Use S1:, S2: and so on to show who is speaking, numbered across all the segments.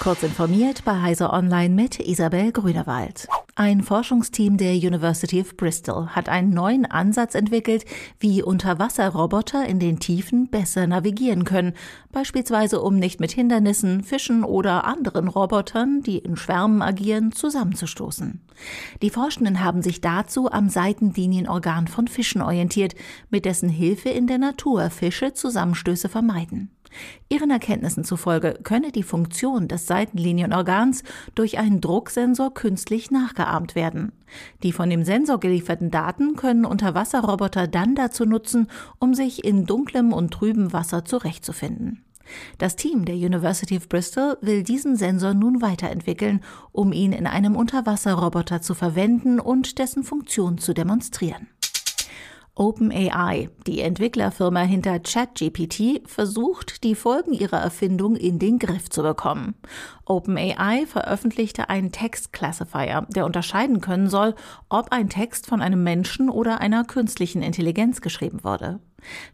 S1: Kurz informiert bei Heise Online mit Isabel Grünerwald. Ein Forschungsteam der University of Bristol hat einen neuen Ansatz entwickelt, wie Unterwasserroboter in den Tiefen besser navigieren können, beispielsweise um nicht mit Hindernissen, Fischen oder anderen Robotern, die in Schwärmen agieren, zusammenzustoßen. Die Forschenden haben sich dazu am Seitenlinienorgan von Fischen orientiert, mit dessen Hilfe in der Natur Fische Zusammenstöße vermeiden. Ihren Erkenntnissen zufolge könne die Funktion des Seitenlinienorgans durch einen Drucksensor künstlich nachgeahmt werden. Die von dem Sensor gelieferten Daten können Unterwasserroboter dann dazu nutzen, um sich in dunklem und trübem Wasser zurechtzufinden. Das Team der University of Bristol will diesen Sensor nun weiterentwickeln, um ihn in einem Unterwasserroboter zu verwenden und dessen Funktion zu demonstrieren. OpenAI, die Entwicklerfirma hinter ChatGPT, versucht, die Folgen ihrer Erfindung in den Griff zu bekommen. OpenAI veröffentlichte einen Textclassifier, der unterscheiden können soll, ob ein Text von einem Menschen oder einer künstlichen Intelligenz geschrieben wurde.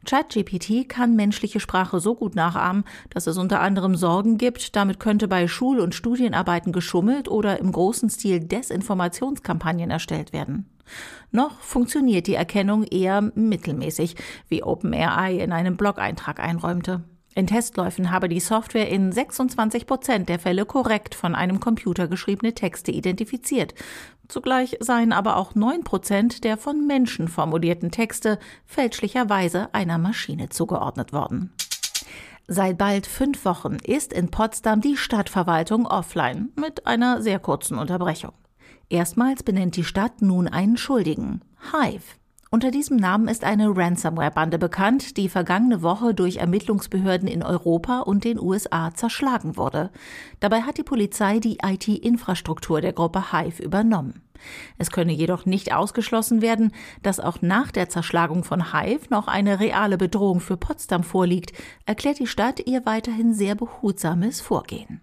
S1: ChatGPT kann menschliche Sprache so gut nachahmen, dass es unter anderem Sorgen gibt, damit könnte bei Schul- und Studienarbeiten geschummelt oder im großen Stil Desinformationskampagnen erstellt werden. Noch funktioniert die Erkennung eher mittelmäßig, wie OpenAI in einem Blog-Eintrag einräumte. In Testläufen habe die Software in 26 Prozent der Fälle korrekt von einem Computer geschriebene Texte identifiziert. Zugleich seien aber auch 9 Prozent der von Menschen formulierten Texte fälschlicherweise einer Maschine zugeordnet worden. Seit bald fünf Wochen ist in Potsdam die Stadtverwaltung offline mit einer sehr kurzen Unterbrechung. Erstmals benennt die Stadt nun einen Schuldigen, Hive. Unter diesem Namen ist eine Ransomware-Bande bekannt, die vergangene Woche durch Ermittlungsbehörden in Europa und den USA zerschlagen wurde. Dabei hat die Polizei die IT-Infrastruktur der Gruppe Hive übernommen. Es könne jedoch nicht ausgeschlossen werden, dass auch nach der Zerschlagung von Hive noch eine reale Bedrohung für Potsdam vorliegt, erklärt die Stadt ihr weiterhin sehr behutsames Vorgehen.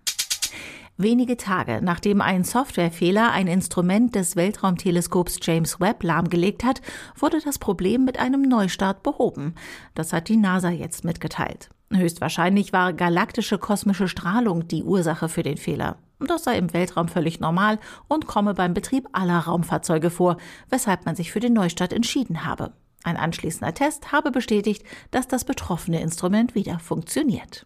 S1: Wenige Tage nachdem ein Softwarefehler ein Instrument des Weltraumteleskops James Webb lahmgelegt hat, wurde das Problem mit einem Neustart behoben. Das hat die NASA jetzt mitgeteilt. Höchstwahrscheinlich war galaktische kosmische Strahlung die Ursache für den Fehler. Das sei im Weltraum völlig normal und komme beim Betrieb aller Raumfahrzeuge vor, weshalb man sich für den Neustart entschieden habe. Ein anschließender Test habe bestätigt, dass das betroffene Instrument wieder funktioniert.